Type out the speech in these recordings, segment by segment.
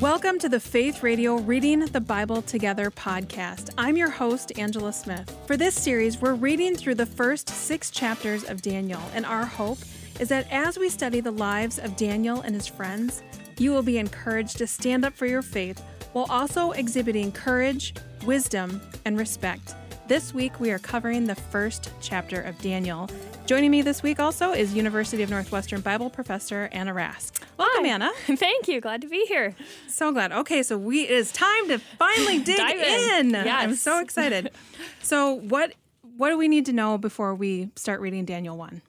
Welcome to the Faith Radio Reading the Bible Together podcast. I'm your host, Angela Smith. For this series, we're reading through the first six chapters of Daniel, and our hope is that as we study the lives of Daniel and his friends, you will be encouraged to stand up for your faith while also exhibiting courage, wisdom, and respect. This week, we are covering the first chapter of Daniel. Joining me this week also is University of Northwestern Bible professor Anna Rask. Welcome, Hi. Anna. Thank you. Glad to be here. So glad. Okay, so we it is time to finally dig in. in. Yes. I'm so excited. so what what do we need to know before we start reading Daniel 1?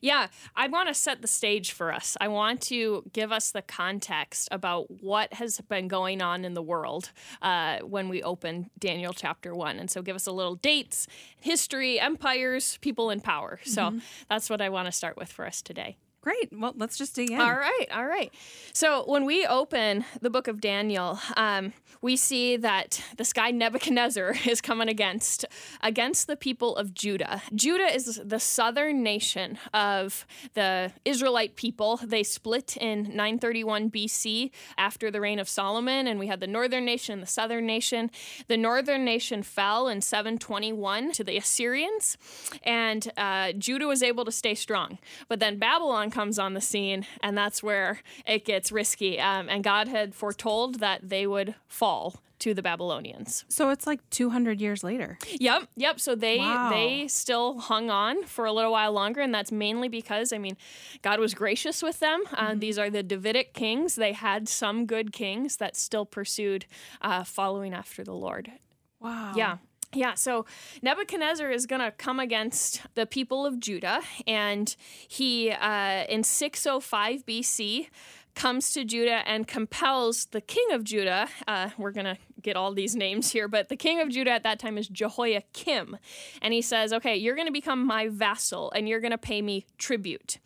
Yeah, I want to set the stage for us. I want to give us the context about what has been going on in the world uh, when we open Daniel chapter one. And so give us a little dates, history, empires, people in power. So that's what I want to start with for us today. Great. Well, let's just dig in. All right, all right. So when we open the book of Daniel, um, we see that this guy Nebuchadnezzar is coming against against the people of Judah. Judah is the southern nation of the Israelite people. They split in 931 BC after the reign of Solomon, and we had the northern nation and the southern nation. The northern nation fell in 721 to the Assyrians, and uh, Judah was able to stay strong. But then Babylon comes on the scene, and that's where it gets risky. Um, and God had foretold that they would fall to the Babylonians. So it's like 200 years later. Yep, yep. So they Wow. they still hung on for a little while longer, and that's mainly because I mean, God was gracious with them. Uh, These are the Davidic kings. They had some good kings that still pursued uh, following after the Lord. Wow. Yeah. Yeah, so Nebuchadnezzar is going to come against the people of Judah, and he, uh, in 605 BC, comes to Judah and compels the king of Judah. Uh, we're going to get all these names here, but the king of Judah at that time is Jehoiakim. And he says, Okay, you're going to become my vassal and you're going to pay me tribute.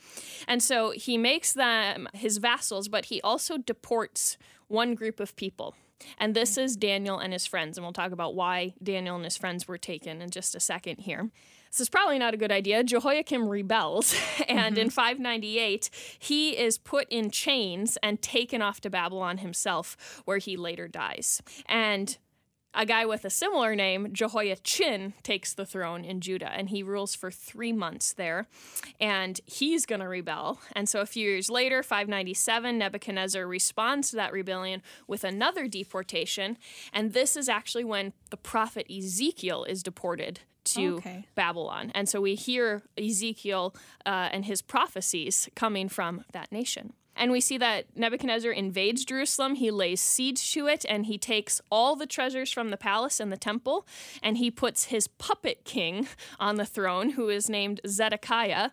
And so he makes them his vassals, but he also deports one group of people. And this mm-hmm. is Daniel and his friends. And we'll talk about why Daniel and his friends were taken in just a second here. This is probably not a good idea. Jehoiakim rebels, and in mm-hmm. 598, he is put in chains and taken off to Babylon himself, where he later dies. And a guy with a similar name, Jehoiachin, takes the throne in Judah, and he rules for three months there. And he's going to rebel. And so a few years later, 597, Nebuchadnezzar responds to that rebellion with another deportation. And this is actually when the prophet Ezekiel is deported to Okay. Babylon. And so we hear Ezekiel uh, and his prophecies coming from that nation. And we see that Nebuchadnezzar invades Jerusalem. He lays siege to it and he takes all the treasures from the palace and the temple and he puts his puppet king on the throne, who is named Zedekiah.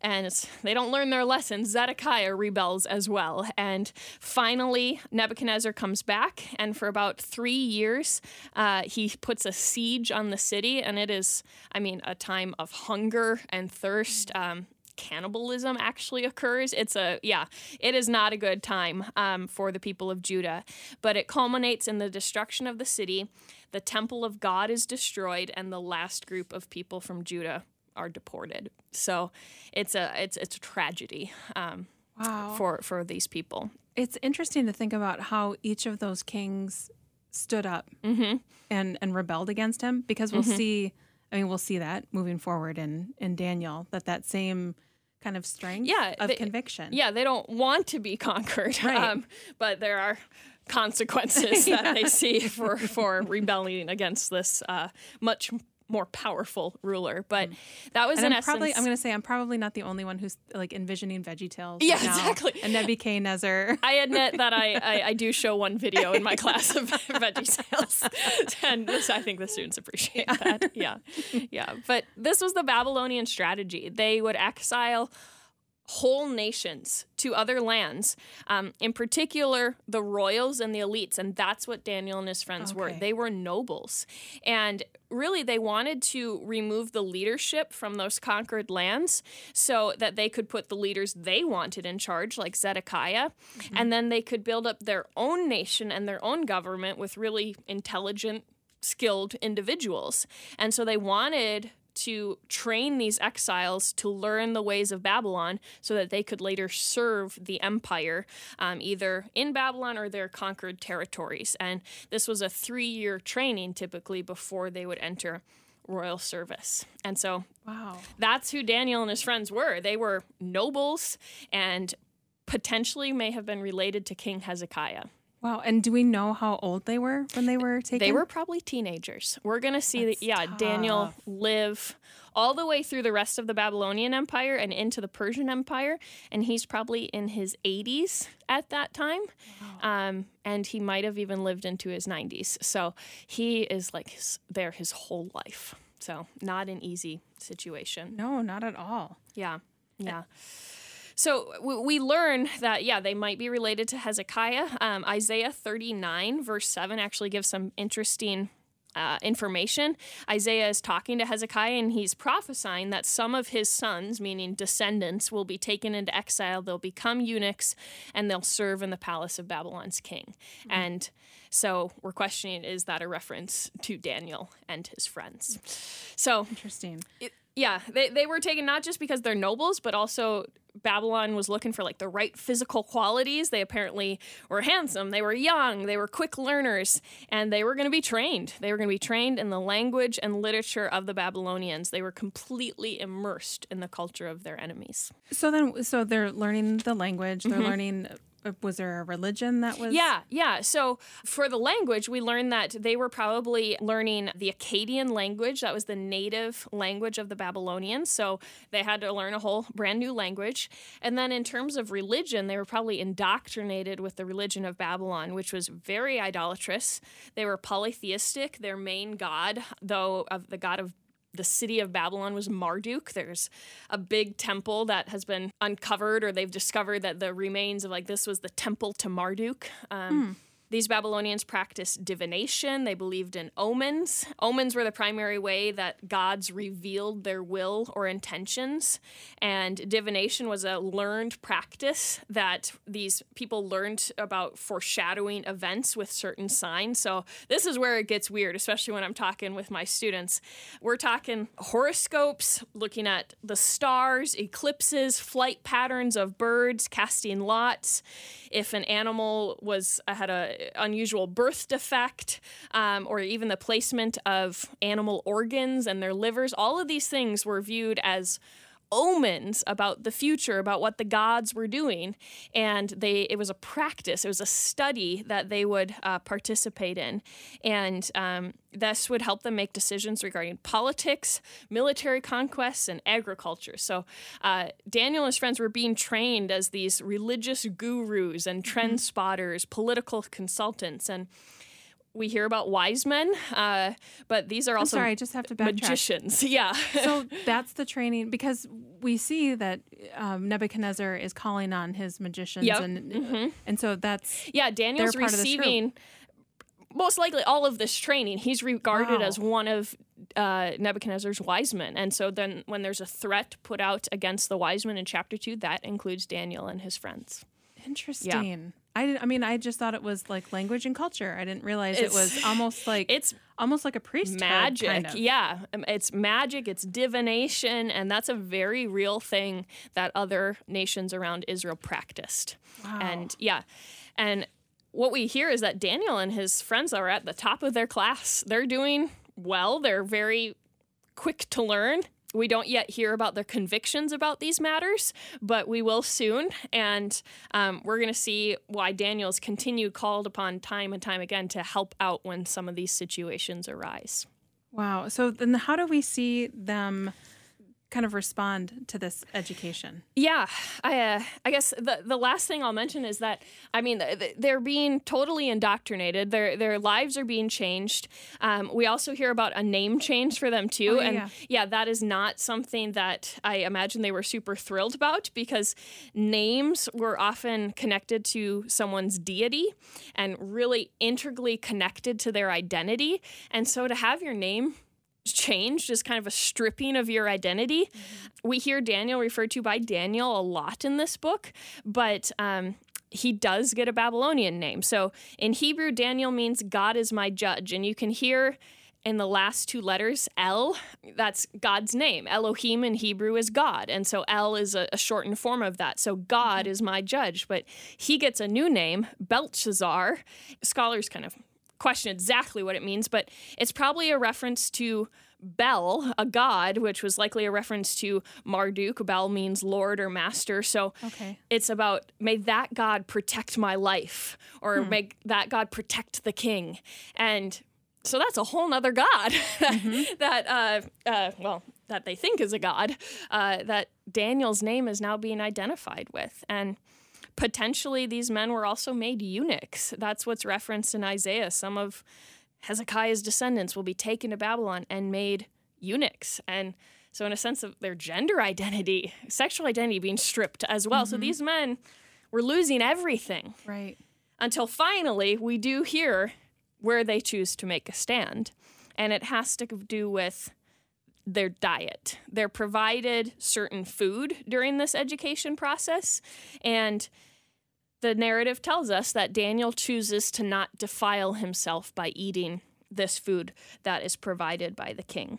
And they don't learn their lessons. Zedekiah rebels as well. And finally, Nebuchadnezzar comes back, and for about three years, uh, he puts a siege on the city. And it is, I mean, a time of hunger and thirst. Um, cannibalism actually occurs. It's a, yeah, it is not a good time um, for the people of Judah. But it culminates in the destruction of the city. The temple of God is destroyed, and the last group of people from Judah are deported. So it's a it's it's a tragedy um, Wow. for for these people. It's interesting to think about how each of those kings stood up Mm-hmm. and and rebelled against him because we'll see I mean we'll see that moving forward in in Daniel that that same kind of strength Yeah, of they- conviction. Yeah, they don't want to be conquered, Right. um, but there are consequences that they see for for rebelling against this uh, much more powerful ruler. But that was Mm. And in I'm essence. probably I'm going to say I'm probably not the only one who's like envisioning Veggie Tales. Yeah, right now, exactly. And Nebuchadnezzar. I admit that I, I, I do show one video in my class of Veggie Tales, and this, I think the students appreciate that. Yeah, yeah. But this was the Babylonian strategy. They would exile whole nations to other lands, um, in particular the royals and the elites, and that's what Daniel and his friends were. They were nobles, and really they wanted to remove the leadership from those conquered lands so that they could put the leaders they wanted in charge, like Zedekiah, and then they could build up their own nation and their own government with really intelligent, skilled individuals. And so they wanted to train these exiles to learn the ways of Babylon so that they could later serve the empire, um, either in Babylon or their conquered territories. And this was a three year training typically before they would enter royal service. And so Wow. that's who Daniel and his friends were. They were nobles and potentially may have been related to King Hezekiah. Wow. And do we know how old they were when they were taken? They were probably teenagers. We're going to see That's that, yeah, Daniel live all the way through the rest of the Babylonian Empire and into the Persian Empire. And he's probably in his 80s at that time. Um, and he might have even lived into his 90s. So he is like his, there his whole life. So not an easy situation. No, not at all. Yeah. Yeah. So we, we learn that, yeah, they might be related to Hezekiah. Um, Isaiah 39, verse 7, actually gives some interesting uh, information. Isaiah is talking to Hezekiah and he's prophesying that some of his sons, meaning descendants, will be taken into exile. They'll become eunuchs and they'll serve in the palace of Babylon's king. And so we're questioning is that a reference to Daniel and his friends? So Interesting. it, yeah, they, they were taken not just because they're nobles, but also Babylon was looking for like the right physical qualities. They apparently were handsome, they were young, they were quick learners, and they were going to be trained. They were going to be trained in the language and literature of the Babylonians. They were completely immersed in the culture of their enemies. So then, so they're learning the language. They're mm-hmm. learning. Uh, Was there a religion that was? Yeah, yeah. So for the language, we learned that they were probably learning the Akkadian language. That was the native language of the Babylonians. So they had to learn a whole brand new language. And then in terms of religion, they were probably indoctrinated with the religion of Babylon, which was very idolatrous. They were polytheistic. Their main god, though, of the god of the city of Babylon was Marduk. There's a big temple that has been uncovered, or they've discovered that the remains of like this was the temple to Marduk. Um, These Babylonians practiced divination. They believed in omens. Omens were the primary way that gods revealed their will or intentions. And divination was a learned practice that these people learned about foreshadowing events with certain signs. So, this is where it gets weird, especially when I'm talking with my students. We're talking horoscopes, looking at the stars, eclipses, flight patterns of birds, casting lots. If an animal was had a unusual birth defect, um, or even the placement of animal organs and their livers, all of these things were viewed as omens about the future about what the gods were doing. And they it was a practice it was a study that they would uh, participate in. And um, this would help them make decisions regarding politics military conquests and agriculture. So uh, daniel and his friends were being trained as these religious gurus and trend spotters political consultants. And we hear about wise men, uh, but these are I'm also sorry, I just have to backtrack. magicians. Yeah. so that's the training because we see that um, Nebuchadnezzar is calling on his magicians, Yep. and and so that's Yeah, Daniel's receiving most likely all of this training. He's regarded Wow. as one of uh, Nebuchadnezzar's wise men. And so then when there's a threat put out against the wise men in chapter two, that includes Daniel and his friends. interesting. I didn't, I mean, I just thought it was like language and culture. I didn't realize it was almost like It's almost like a priesthood magic. Kind of. Yeah. Um, It's magic, it's divination, and that's a very real thing that other nations around Israel practiced. Wow. And yeah. And what we hear is that Daniel and his friends are at the top of their class. They're doing well, they're very quick to learn. We don't yet hear about their convictions about these matters, but we will soon. And um, we're going to see why Daniel's continued called upon time and time again to help out when some of these situations arise. Wow. So then, how do we see them kind of respond to this education? Yeah, I, uh, I guess the the last thing I'll mention is that I mean th- th- they're being totally indoctrinated. Their their lives are being changed. Um, we also hear about a name change for them too, Oh, yeah, and yeah. yeah, that is not something that I imagine they were super thrilled about because names were often connected to someone's deity and really integrally connected to their identity, and so to have your name changed is kind of a stripping of your identity. We hear Daniel referred to by Daniel a lot in this book, but um, he does get a Babylonian name. So in Hebrew, Daniel means God is my judge. And you can hear in the last two letters, El, that's God's name. Elohim in Hebrew is God. And so El is a, a shortened form of that. So God mm-hmm. is my judge. But he gets a new name, Belshazzar. Scholars kind of question exactly what it means, but it's probably a reference to Bel, a god, which was likely a reference to Marduk. Bel means lord or master. So okay. it's about may that god protect my life or hmm. may that god protect the king. And so that's a whole nother god mm-hmm. that, uh, uh, well, that they think is a god uh, that Daniel's name is now being identified with. And potentially these men were also made eunuchs. That's what's referenced in Isaiah. Some of Hezekiah's descendants will be taken to Babylon and made eunuchs. And so, in a sense of their gender identity, sexual identity being stripped as well. Mm-hmm. So, these men were losing everything. Right. Until finally, we do hear where they choose to make a stand. And it has to do with their diet. They're provided certain food during this education process. And the narrative tells us that Daniel chooses to not defile himself by eating this food that is provided by the king.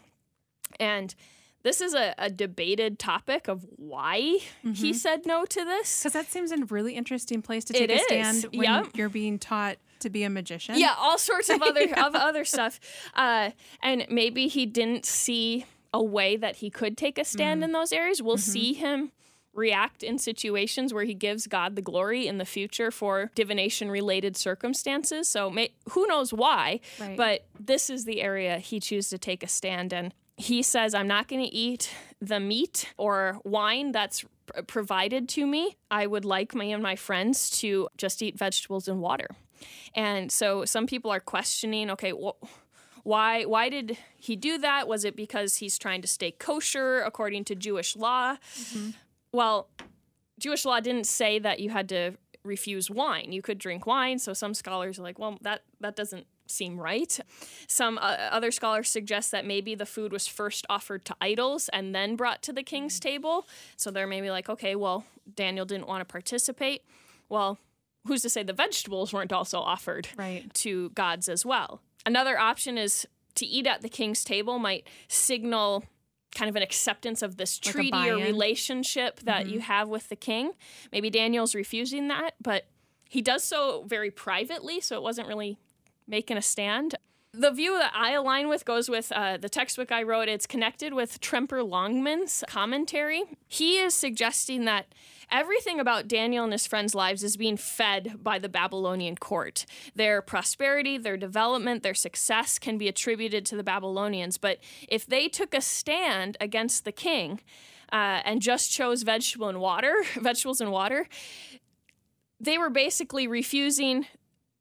And this is a, a debated topic of why mm-hmm. he said no to this. Because that seems a really interesting place to take it a stand when yep. you're being taught to be a magician. Yeah, all sorts of other yeah. of other stuff. Uh, and maybe he didn't see a way that he could take a stand mm. in those areas. We'll mm-hmm. see him react in situations where he gives God the glory in the future for divination related circumstances. So may, who knows why, right. but this is the area he chooses to take a stand in. He says, I'm not going to eat the meat or wine that's provided to me. I would like me and my friends to just eat vegetables and water. And so some people are questioning, okay, well, why why did he do that? Was it because he's trying to stay kosher according to Jewish law? Mm-hmm. Well, Jewish law didn't say that you had to refuse wine. You could drink wine. So some scholars are like, well, that that doesn't seem right. Some uh, other scholars suggest that maybe the food was first offered to idols and then brought to the king's mm. table. So they're maybe like, okay, well, Daniel didn't want to participate. Well, who's to say the vegetables weren't also offered right. to gods as well? Another option is to eat at the king's table might signal kind of an acceptance of this like treaty or relationship that mm-hmm. you have with the king. Maybe Daniel's refusing that, but he does so very privately, so it wasn't really making a stand. The view that I align with goes with uh, the textbook I wrote. It's connected with Tremper Longman's commentary. He is suggesting that everything about Daniel and his friends' lives is being fed by the Babylonian court. Their prosperity, their development, their success can be attributed to the Babylonians. But if they took a stand against the king uh, and just chose vegetable and water, vegetables and water, they were basically refusing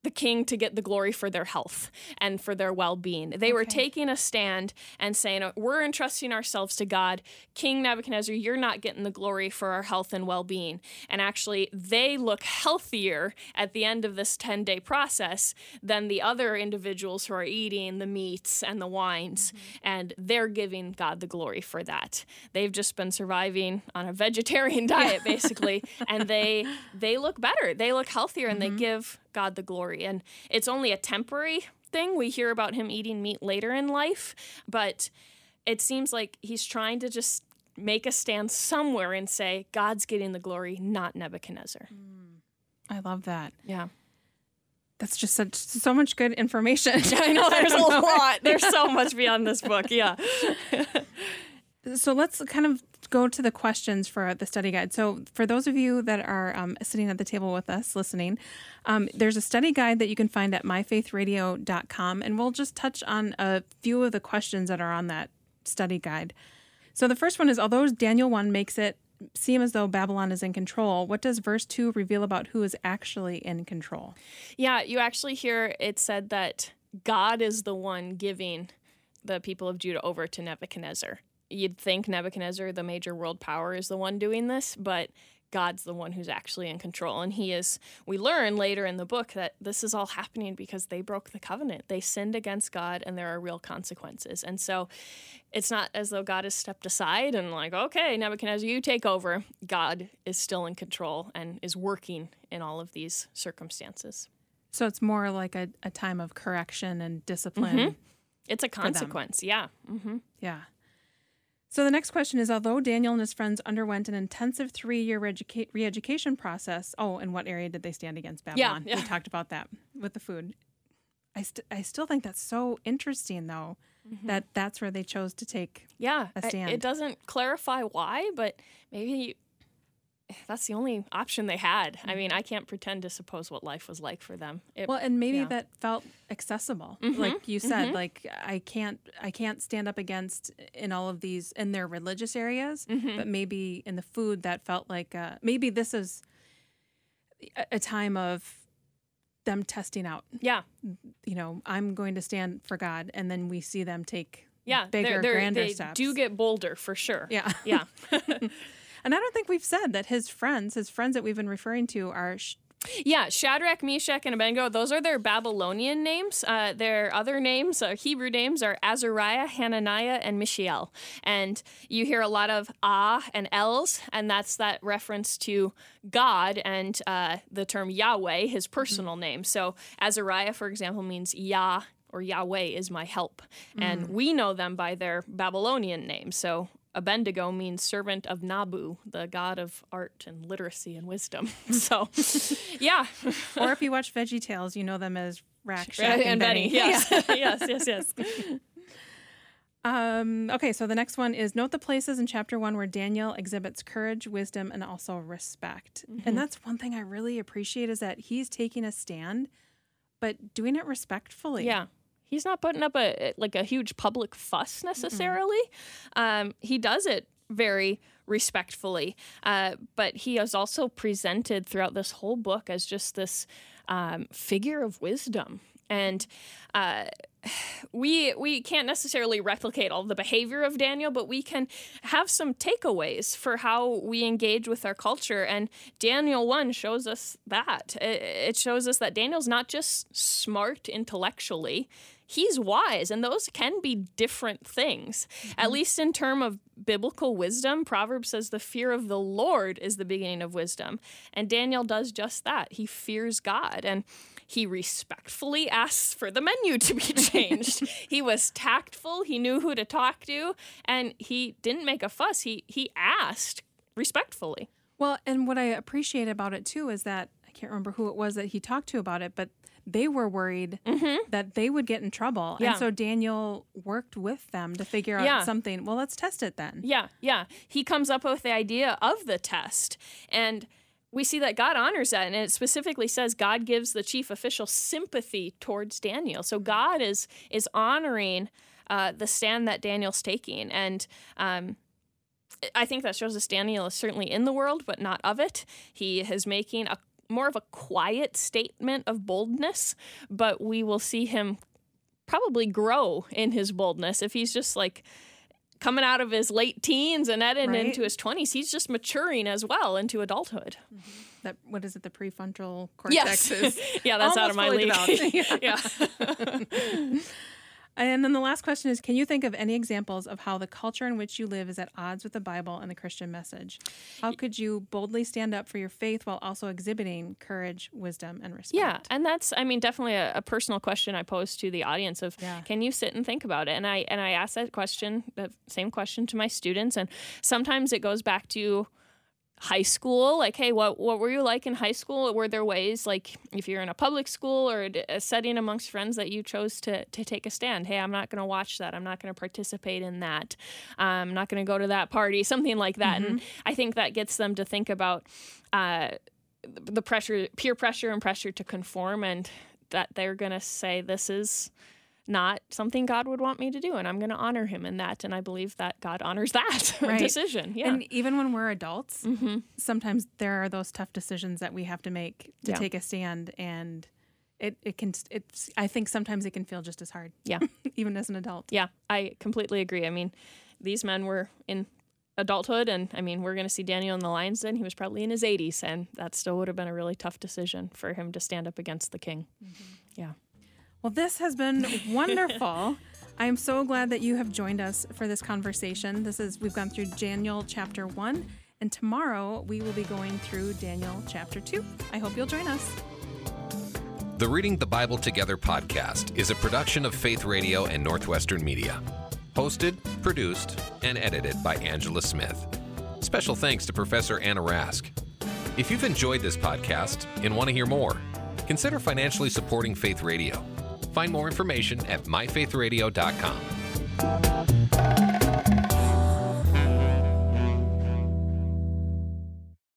the king to get the glory for their health and for their well being. They okay. were taking a stand and saying, We're entrusting ourselves to God. King Nebuchadnezzar, you're not getting the glory for our health and well being. And actually, they look healthier at the end of this 10 day process than the other individuals who are eating the meats and the wines. Mm-hmm. And they're giving God the glory for that. They've just been surviving on a vegetarian diet, yeah. basically. and they, they look better. They look healthier and mm-hmm. they give God the glory. And it's only a temporary thing. We hear about him eating meat later in life, but it seems like he's trying to just make a stand somewhere and say, God's getting the glory, not Nebuchadnezzar. Mm. I love that. Yeah. That's just such so much good information. I know there's a lot. There's so much beyond this book. Yeah. so let's kind of go to the questions for the study guide. So, for those of you that are um, sitting at the table with us listening, um, there's a study guide that you can find at myfaithradio.com, and we'll just touch on a few of the questions that are on that study guide. So, the first one is although Daniel 1 makes it seem as though Babylon is in control, what does verse 2 reveal about who is actually in control? Yeah, you actually hear it said that God is the one giving the people of Judah over to Nebuchadnezzar you'd think Nebuchadnezzar, the major world power, is the one doing this, but God's the one who's actually in control. And he is, we learn later in the book that this is all happening because they broke the covenant. They sinned against God and there are real consequences. And so it's not as though God has stepped aside and, like, okay, Nebuchadnezzar, you take over. God is still in control and is working in all of these circumstances. So it's more like a, a time of correction and discipline. Mm-hmm It's a consequence. Yeah. Mm-hmm. Yeah. So the next question is Although Daniel and his friends underwent an intensive three year re education process, oh, in what area did they stand against Babylon? Yeah, yeah. We talked about that with the food. I, st- I still think that's so interesting, though, mm-hmm. that that's where they chose to take yeah, a stand. It doesn't clarify why, but maybe that's the only option they had. I mean, I can't pretend to suppose what life was like for them. It, well, and maybe yeah. that felt accessible. Mm-hmm. Like you said, mm-hmm. like I can't I can't stand up against in all of these in their religious areas, mm-hmm. but maybe in the food that felt like uh, maybe this is a, a time of them testing out. Yeah. You know, I'm going to stand for God and then we see them take yeah, bigger, they're, they're, grander they steps. do get bolder for sure. Yeah. Yeah. And I don't think we've said that his friends, his friends that we've been referring to, are. Sh- yeah, Shadrach, Meshach, and Abednego, those are their Babylonian names. Uh, their other names, uh, Hebrew names, are Azariah, Hananiah, and Mishael. And you hear a lot of ah and els, and that's that reference to God and uh, the term Yahweh, his personal mm-hmm. name. So Azariah, for example, means Yah or Yahweh is my help. Mm. And we know them by their Babylonian name. So Abednego means servant of Nabu, the god of art and literacy and wisdom. so, yeah. or if you watch Veggie Tales, you know them as Rack, Shack, and, and Benny. Benny. Yes, yes, yes, yes. Um, okay, so the next one is note the places in chapter one where Daniel exhibits courage, wisdom, and also respect. Mm-hmm. And that's one thing I really appreciate is that he's taking a stand, but doing it respectfully. Yeah he's not putting up a like a huge public fuss necessarily. Mm-hmm. Um, he does it very respectfully, uh, but he is also presented throughout this whole book as just this um, figure of wisdom and. Uh, we we can't necessarily replicate all the behavior of Daniel, but we can have some takeaways for how we engage with our culture. And Daniel one shows us that it shows us that Daniel's not just smart intellectually; he's wise and those can be different things mm-hmm. at least in term of biblical wisdom proverbs says the fear of the lord is the beginning of wisdom and daniel does just that he fears god and he respectfully asks for the menu to be changed. he was tactful, he knew who to talk to, and he didn't make a fuss. He he asked respectfully. Well, and what I appreciate about it too is that I can't remember who it was that he talked to about it, but they were worried mm-hmm. that they would get in trouble. Yeah. And so Daniel worked with them to figure out yeah. something. Well, let's test it then. Yeah, yeah. He comes up with the idea of the test. And we see that God honors that. And it specifically says God gives the chief official sympathy towards Daniel. So God is is honoring uh, the stand that Daniel's taking. And um, I think that shows us Daniel is certainly in the world, but not of it. He is making a more of a quiet statement of boldness, but we will see him probably grow in his boldness if he's just like coming out of his late teens and then right. into his 20s he's just maturing as well into adulthood mm-hmm. that what is it the prefrontal cortex yes. yeah that's out of my league yeah And then the last question is Can you think of any examples of how the culture in which you live is at odds with the Bible and the Christian message? How could you boldly stand up for your faith while also exhibiting courage, wisdom, and respect? Yeah, and that's, I mean, definitely a, a personal question I pose to the audience of yeah. can you sit and think about it? And I and I ask that question, the same question to my students, and sometimes it goes back to high school like hey what what were you like in high school were there ways like if you're in a public school or a setting amongst friends that you chose to to take a stand hey i'm not going to watch that i'm not going to participate in that i'm not going to go to that party something like that mm-hmm. and i think that gets them to think about uh, the pressure peer pressure and pressure to conform and that they're going to say this is not something God would want me to do. And I'm going to honor him in that. And I believe that God honors that right. decision. Yeah. And even when we're adults, mm-hmm. sometimes there are those tough decisions that we have to make to yeah. take a stand. And it, it can, it's, I think sometimes it can feel just as hard. Yeah. even as an adult. Yeah. I completely agree. I mean, these men were in adulthood and i mean we're going to see daniel in the lions den he was probably in his 80s and that still would have been a really tough decision for him to stand up against the king mm-hmm. yeah well, this has been wonderful. I am so glad that you have joined us for this conversation. This is we've gone through Daniel chapter 1 and tomorrow we will be going through Daniel chapter 2. I hope you'll join us. The Reading the Bible Together podcast is a production of Faith Radio and Northwestern Media. Hosted, produced, and edited by Angela Smith. Special thanks to Professor Anna Rask. If you've enjoyed this podcast and want to hear more, consider financially supporting Faith Radio. Find more information at myfaithradio.com.